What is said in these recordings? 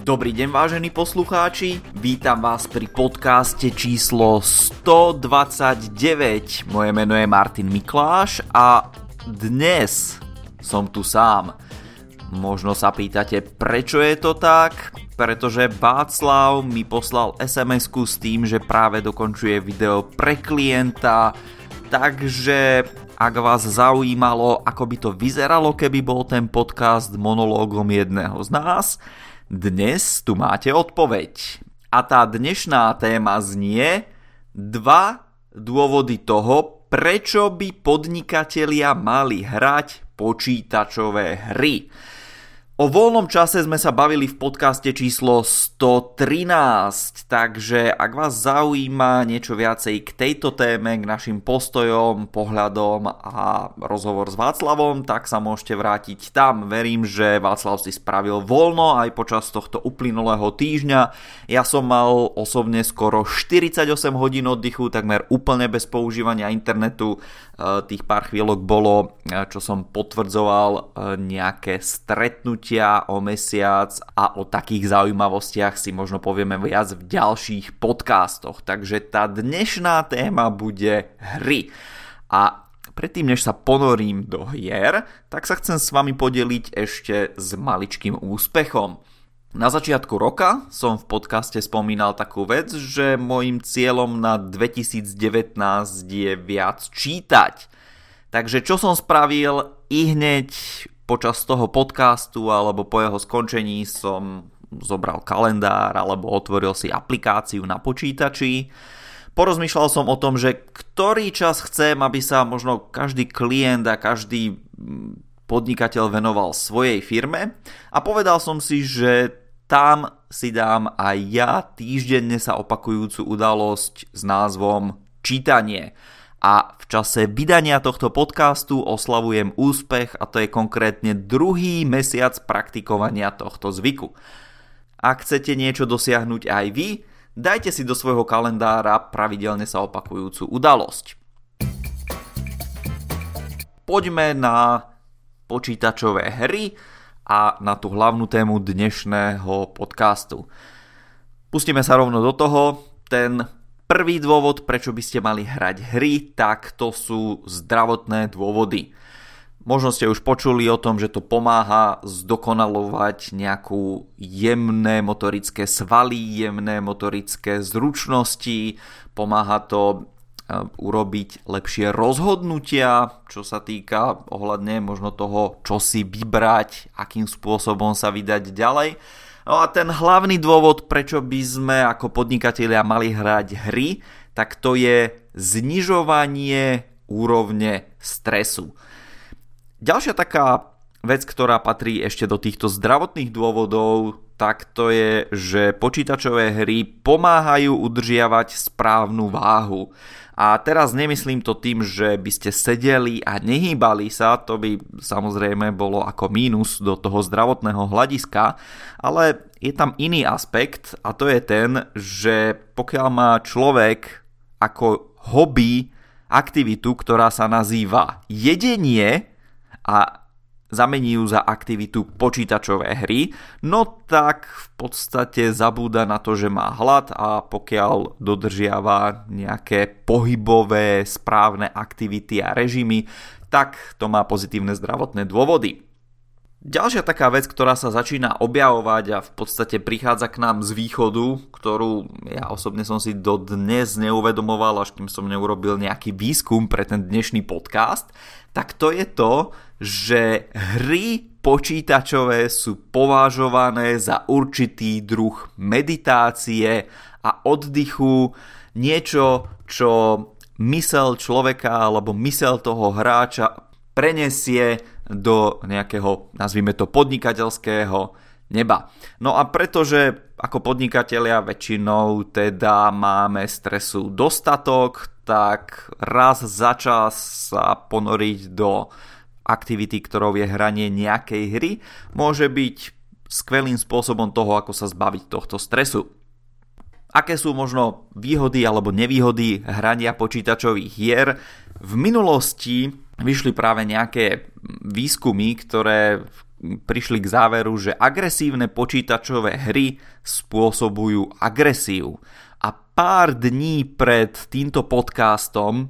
Dobrý deň vážení poslucháči, vítam vás pri podcaste číslo 129. Moje meno je Martin Mikláš a dnes som tu sám. Možno sa pýtate, prečo je to tak? Pretože Václav mi poslal sms s tým, že práve dokončuje video pre klienta, takže ak vás zaujímalo, ako by to vyzeralo, keby bol ten podcast monológom jedného z nás, dnes tu máte odpoveď. A tá dnešná téma znie dva dôvody toho, prečo by podnikatelia mali hrať počítačové hry. O voľnom čase sme sa bavili v podcaste číslo 113, takže ak vás zaujíma niečo viacej k tejto téme, k našim postojom, pohľadom a rozhovor s Václavom, tak sa môžete vrátiť tam. Verím, že Václav si spravil voľno aj počas tohto uplynulého týždňa. Ja som mal osobne skoro 48 hodín oddychu, takmer úplne bez používania internetu. E, tých pár chvíľok bolo, e, čo som potvrdzoval e, nejaké stretnutie stretnutia o mesiac a o takých zaujímavostiach si možno povieme viac v ďalších podcastoch. Takže tá dnešná téma bude hry. A predtým, než sa ponorím do hier, tak sa chcem s vami podeliť ešte s maličkým úspechom. Na začiatku roka som v podcaste spomínal takú vec, že môjim cieľom na 2019 je viac čítať. Takže čo som spravil? I hneď počas toho podcastu alebo po jeho skončení som zobral kalendár alebo otvoril si aplikáciu na počítači. Porozmýšľal som o tom, že ktorý čas chcem, aby sa možno každý klient a každý mm, podnikateľ venoval svojej firme a povedal som si, že tam si dám aj ja týždenne sa opakujúcu udalosť s názvom čítanie a v čase vydania tohto podcastu oslavujem úspech a to je konkrétne druhý mesiac praktikovania tohto zvyku. Ak chcete niečo dosiahnuť aj vy, dajte si do svojho kalendára pravidelne sa opakujúcu udalosť. Poďme na počítačové hry a na tú hlavnú tému dnešného podcastu. Pustíme sa rovno do toho. Ten Prvý dôvod, prečo by ste mali hrať hry, tak to sú zdravotné dôvody. Možno ste už počuli o tom, že to pomáha zdokonalovať nejakú jemné motorické svaly, jemné motorické zručnosti, pomáha to e, urobiť lepšie rozhodnutia, čo sa týka ohľadne možno toho, čo si vybrať, akým spôsobom sa vydať ďalej. No a ten hlavný dôvod, prečo by sme ako podnikatelia mali hrať hry, tak to je znižovanie úrovne stresu. Ďalšia taká vec, ktorá patrí ešte do týchto zdravotných dôvodov, tak to je, že počítačové hry pomáhajú udržiavať správnu váhu. A teraz nemyslím to tým, že by ste sedeli a nehýbali sa, to by samozrejme bolo ako mínus do toho zdravotného hľadiska, ale je tam iný aspekt a to je ten, že pokiaľ má človek ako hobby aktivitu, ktorá sa nazýva jedenie a zamení ju za aktivitu počítačové hry, no tak v podstate zabúda na to, že má hlad a pokiaľ dodržiava nejaké pohybové správne aktivity a režimy, tak to má pozitívne zdravotné dôvody. Ďalšia taká vec, ktorá sa začína objavovať a v podstate prichádza k nám z východu, ktorú ja osobne som si dodnes neuvedomoval, až kým som neurobil nejaký výskum pre ten dnešný podcast, tak to je to, že hry počítačové sú považované za určitý druh meditácie a oddychu, niečo, čo mysel človeka alebo mysel toho hráča prenesie do nejakého, nazvime to, podnikateľského neba. No a pretože ako podnikatelia väčšinou teda máme stresu dostatok, tak raz za čas sa ponoriť do aktivity, ktorou je hranie nejakej hry, môže byť skvelým spôsobom toho, ako sa zbaviť tohto stresu. Aké sú možno výhody alebo nevýhody hrania počítačových hier? V minulosti vyšli práve nejaké výskumy, ktoré prišli k záveru, že agresívne počítačové hry spôsobujú agresiu. A pár dní pred týmto podcastom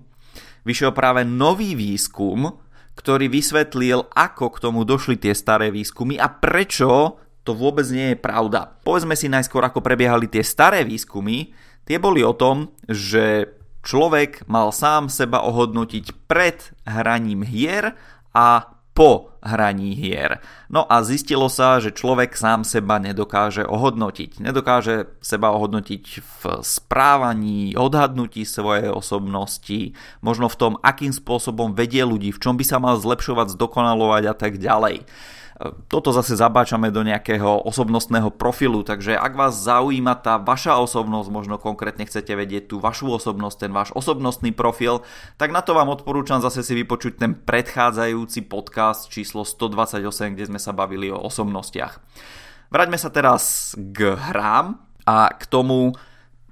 vyšiel práve nový výskum, ktorý vysvetlil, ako k tomu došli tie staré výskumy a prečo to vôbec nie je pravda. Povedzme si najskôr, ako prebiehali tie staré výskumy. Tie boli o tom, že človek mal sám seba ohodnotiť pred hraním hier a po hraní hier. No a zistilo sa, že človek sám seba nedokáže ohodnotiť. Nedokáže seba ohodnotiť v správaní, odhadnutí svojej osobnosti, možno v tom, akým spôsobom vedie ľudí, v čom by sa mal zlepšovať, zdokonalovať a tak ďalej. Toto zase zabáčame do nejakého osobnostného profilu, takže ak vás zaujíma tá vaša osobnosť, možno konkrétne chcete vedieť tú vašu osobnosť, ten váš osobnostný profil, tak na to vám odporúčam zase si vypočuť ten predchádzajúci podcast číslo 128, kde sme sa bavili o osobnostiach. Vráťme sa teraz k hrám a k tomu,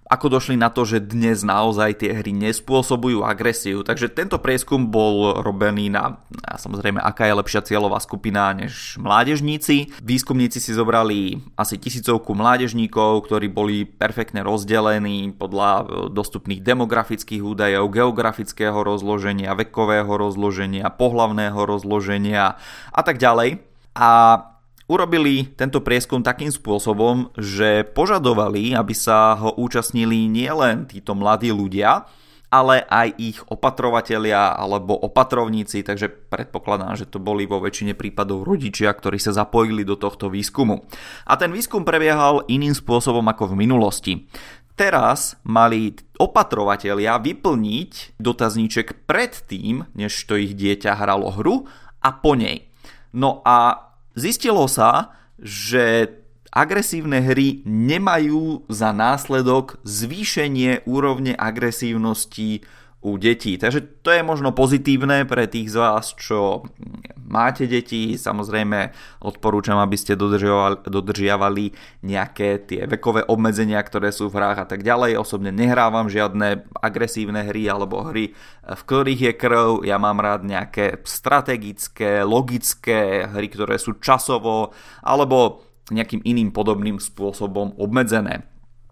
ako došli na to, že dnes naozaj tie hry nespôsobujú agresiu. Takže tento prieskum bol robený na, a samozrejme, aká je lepšia cieľová skupina než mládežníci. Výskumníci si zobrali asi tisícovku mládežníkov, ktorí boli perfektne rozdelení podľa dostupných demografických údajov, geografického rozloženia, vekového rozloženia, pohlavného rozloženia a tak ďalej. A Urobili tento prieskum takým spôsobom, že požadovali, aby sa ho účastnili nielen títo mladí ľudia, ale aj ich opatrovatelia alebo opatrovníci, takže predpokladám, že to boli vo väčšine prípadov rodičia, ktorí sa zapojili do tohto výskumu. A ten výskum prebiehal iným spôsobom ako v minulosti. Teraz mali opatrovatelia vyplniť dotazníček pred tým, než to ich dieťa hralo hru a po nej. No a Zistilo sa, že agresívne hry nemajú za následok zvýšenie úrovne agresívnosti u detí. Takže to je možno pozitívne pre tých z vás, čo máte deti. Samozrejme odporúčam, aby ste dodržiavali, nejaké tie vekové obmedzenia, ktoré sú v hrách a tak ďalej. Osobne nehrávam žiadne agresívne hry alebo hry, v ktorých je krv. Ja mám rád nejaké strategické, logické hry, ktoré sú časovo alebo nejakým iným podobným spôsobom obmedzené.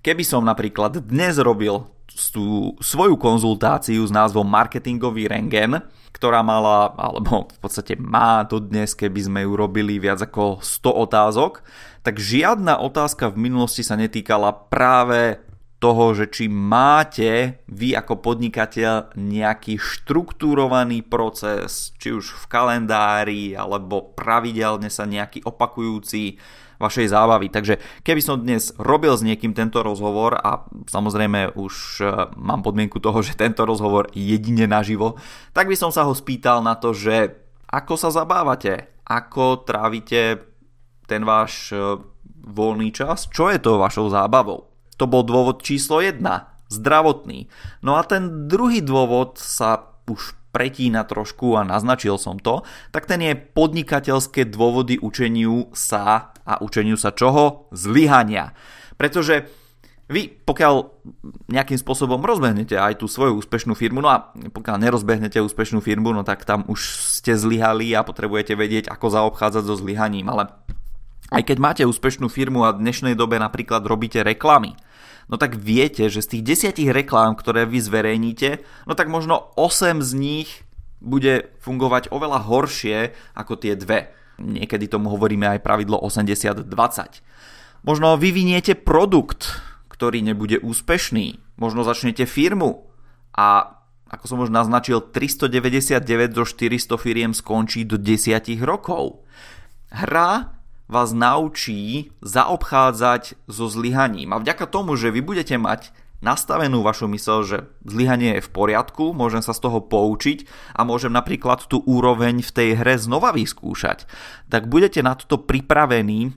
Keby som napríklad dnes robil tú svoju konzultáciu s názvom Marketingový rengen, ktorá mala, alebo v podstate má to dnes, keby sme ju robili viac ako 100 otázok, tak žiadna otázka v minulosti sa netýkala práve toho, že či máte vy ako podnikateľ nejaký štruktúrovaný proces, či už v kalendári, alebo pravidelne sa nejaký opakujúci vašej zábavy. Takže keby som dnes robil s niekým tento rozhovor a samozrejme už e, mám podmienku toho, že tento rozhovor jedine naživo, tak by som sa ho spýtal na to, že ako sa zabávate, ako trávite ten váš e, voľný čas, čo je to vašou zábavou. To bol dôvod číslo 1, zdravotný. No a ten druhý dôvod sa už pretína trošku a naznačil som to, tak ten je podnikateľské dôvody učeniu sa a učeniu sa čoho? Zlyhania. Pretože vy, pokiaľ nejakým spôsobom rozbehnete aj tú svoju úspešnú firmu, no a pokiaľ nerozbehnete úspešnú firmu, no tak tam už ste zlyhali a potrebujete vedieť, ako zaobchádzať so zlyhaním. Ale aj keď máte úspešnú firmu a v dnešnej dobe napríklad robíte reklamy, no tak viete, že z tých desiatich reklám, ktoré vy zverejníte, no tak možno 8 z nich bude fungovať oveľa horšie ako tie dve. Niekedy tomu hovoríme aj pravidlo 80-20. Možno vyviniete produkt, ktorý nebude úspešný. Možno začnete firmu a ako som už naznačil, 399 do 400 firiem skončí do 10 rokov. Hra vás naučí zaobchádzať so zlyhaním. A vďaka tomu, že vy budete mať nastavenú vašu mysel, že zlyhanie je v poriadku, môžem sa z toho poučiť a môžem napríklad tú úroveň v tej hre znova vyskúšať, tak budete na toto pripravení,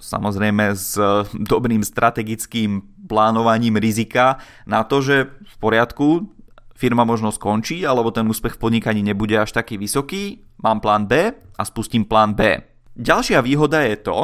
samozrejme s dobrým strategickým plánovaním rizika, na to, že v poriadku, firma možno skončí, alebo ten úspech v podnikaní nebude až taký vysoký, mám plán B a spustím plán B. Ďalšia výhoda je to,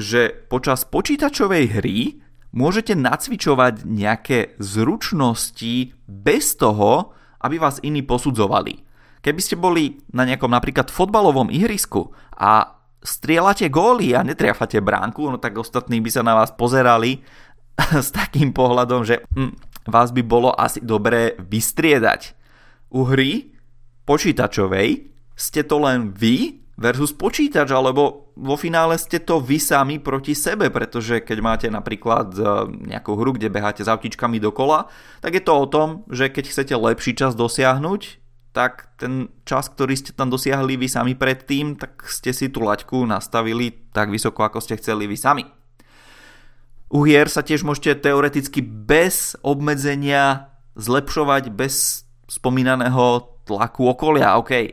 že počas počítačovej hry môžete nacvičovať nejaké zručnosti bez toho, aby vás iní posudzovali. Keby ste boli na nejakom napríklad fotbalovom ihrisku a strieľate góly a netriafate bránku, no tak ostatní by sa na vás pozerali s takým pohľadom, že hm, vás by bolo asi dobré vystriedať. U hry počítačovej ste to len vy versus počítač, alebo vo finále ste to vy sami proti sebe, pretože keď máte napríklad e, nejakú hru, kde beháte s autičkami dokola, tak je to o tom, že keď chcete lepší čas dosiahnuť, tak ten čas, ktorý ste tam dosiahli vy sami predtým, tak ste si tú laťku nastavili tak vysoko, ako ste chceli vy sami. U hier sa tiež môžete teoreticky bez obmedzenia zlepšovať, bez spomínaného tlaku okolia. OK, e,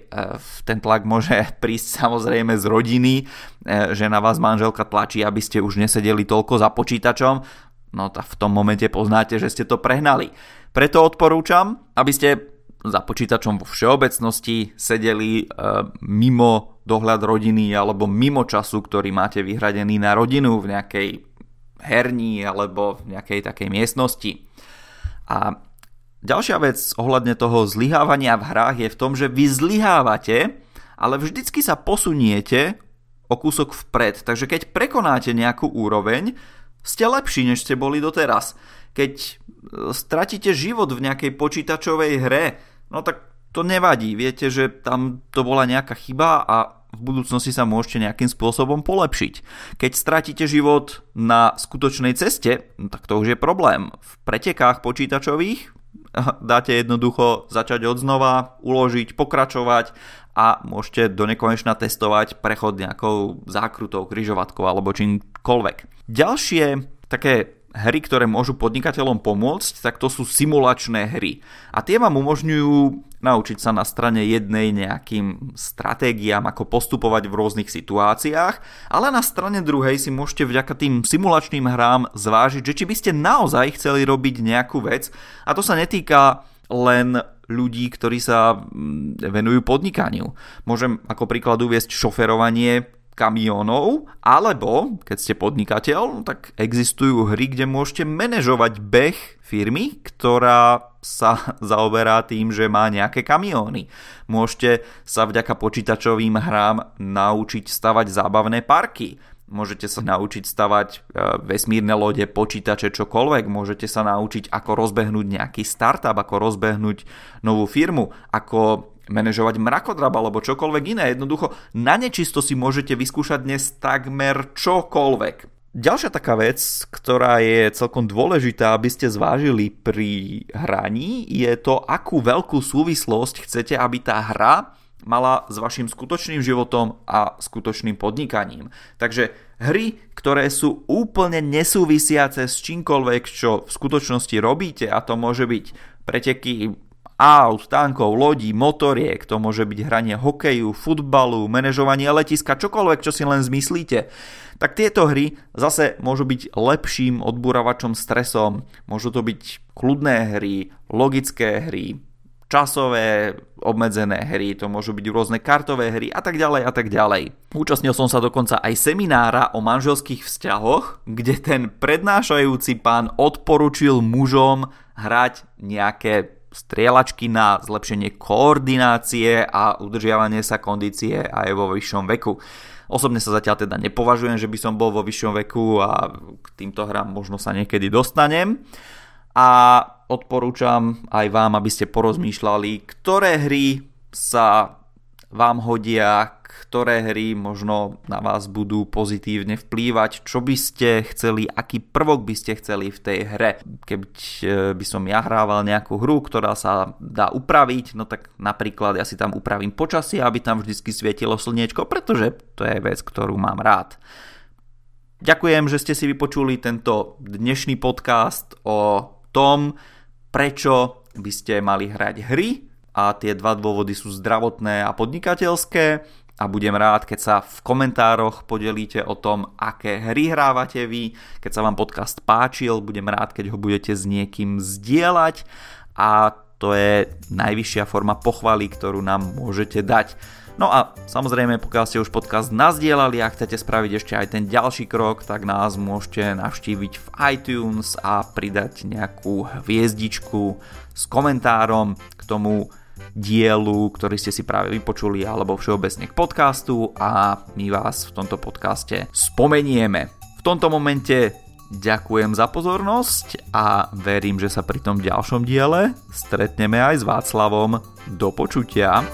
ten tlak môže prísť samozrejme z rodiny, e, že na vás manželka tlačí, aby ste už nesedeli toľko za počítačom, no tak v tom momente poznáte, že ste to prehnali. Preto odporúčam, aby ste za počítačom vo všeobecnosti sedeli e, mimo dohľad rodiny alebo mimo času, ktorý máte vyhradený na rodinu v nejakej herni alebo v nejakej takej miestnosti. A ďalšia vec ohľadne toho zlyhávania v hrách je v tom, že vy zlyhávate, ale vždycky sa posuniete o kúsok vpred. Takže keď prekonáte nejakú úroveň, ste lepší, než ste boli doteraz. Keď e, stratíte život v nejakej počítačovej hre, no tak to nevadí. Viete, že tam to bola nejaká chyba a v budúcnosti sa môžete nejakým spôsobom polepšiť. Keď stratíte život na skutočnej ceste, no tak to už je problém. V pretekách počítačových dáte jednoducho začať od znova, uložiť, pokračovať a môžete do nekonečna testovať prechod nejakou zákrutou, kryžovatkou alebo čímkoľvek. Ďalšie také hry, ktoré môžu podnikateľom pomôcť, tak to sú simulačné hry. A tie vám umožňujú naučiť sa na strane jednej nejakým stratégiám, ako postupovať v rôznych situáciách, ale na strane druhej si môžete vďaka tým simulačným hrám zvážiť, že či by ste naozaj chceli robiť nejakú vec. A to sa netýka len ľudí, ktorí sa mm, venujú podnikaniu. Môžem ako príklad uviesť šoferovanie kamionov, alebo keď ste podnikateľ, no tak existujú hry, kde môžete manažovať beh firmy, ktorá sa zaoberá tým, že má nejaké kamióny. Môžete sa vďaka počítačovým hrám naučiť stavať zábavné parky. Môžete sa naučiť stavať e, vesmírne lode, počítače, čokoľvek. Môžete sa naučiť, ako rozbehnúť nejaký startup, ako rozbehnúť novú firmu, ako manažovať mrakodrap alebo čokoľvek iné. Jednoducho na nečisto si môžete vyskúšať dnes takmer čokoľvek. Ďalšia taká vec, ktorá je celkom dôležitá, aby ste zvážili pri hraní, je to, akú veľkú súvislosť chcete, aby tá hra mala s vašim skutočným životom a skutočným podnikaním. Takže hry, ktoré sú úplne nesúvisiace s čímkoľvek, čo v skutočnosti robíte, a to môže byť preteky aut, tankov, lodí, motoriek, to môže byť hranie hokeju, futbalu, manažovanie letiska, čokoľvek, čo si len zmyslíte, tak tieto hry zase môžu byť lepším odburavačom stresom. Môžu to byť kľudné hry, logické hry, časové obmedzené hry, to môžu byť rôzne kartové hry a tak ďalej a tak ďalej. Účastnil som sa dokonca aj seminára o manželských vzťahoch, kde ten prednášajúci pán odporučil mužom hrať nejaké strieľačky na zlepšenie koordinácie a udržiavanie sa kondície aj vo vyššom veku. Osobne sa zatiaľ teda nepovažujem, že by som bol vo vyššom veku a k týmto hrám možno sa niekedy dostanem. A odporúčam aj vám, aby ste porozmýšľali, ktoré hry sa vám hodia, ktoré hry možno na vás budú pozitívne vplývať, čo by ste chceli, aký prvok by ste chceli v tej hre. Keď e, by som ja hrával nejakú hru, ktorá sa dá upraviť, no tak napríklad ja si tam upravím počasie, aby tam vždy svietilo slniečko, pretože to je vec, ktorú mám rád. Ďakujem, že ste si vypočuli tento dnešný podcast o tom, prečo by ste mali hrať hry a tie dva dôvody sú zdravotné a podnikateľské a budem rád, keď sa v komentároch podelíte o tom, aké hry hrávate vy. Keď sa vám podcast páčil, budem rád, keď ho budete s niekým zdieľať a to je najvyššia forma pochvaly, ktorú nám môžete dať. No a samozrejme, pokiaľ ste už podcast nazdielali a chcete spraviť ešte aj ten ďalší krok, tak nás môžete navštíviť v iTunes a pridať nejakú hviezdičku s komentárom k tomu dielu, ktorý ste si práve vypočuli, alebo všeobecne k podcastu a my vás v tomto podcaste spomenieme. V tomto momente ďakujem za pozornosť a verím, že sa pri tom ďalšom diele stretneme aj s Václavom. Do počutia.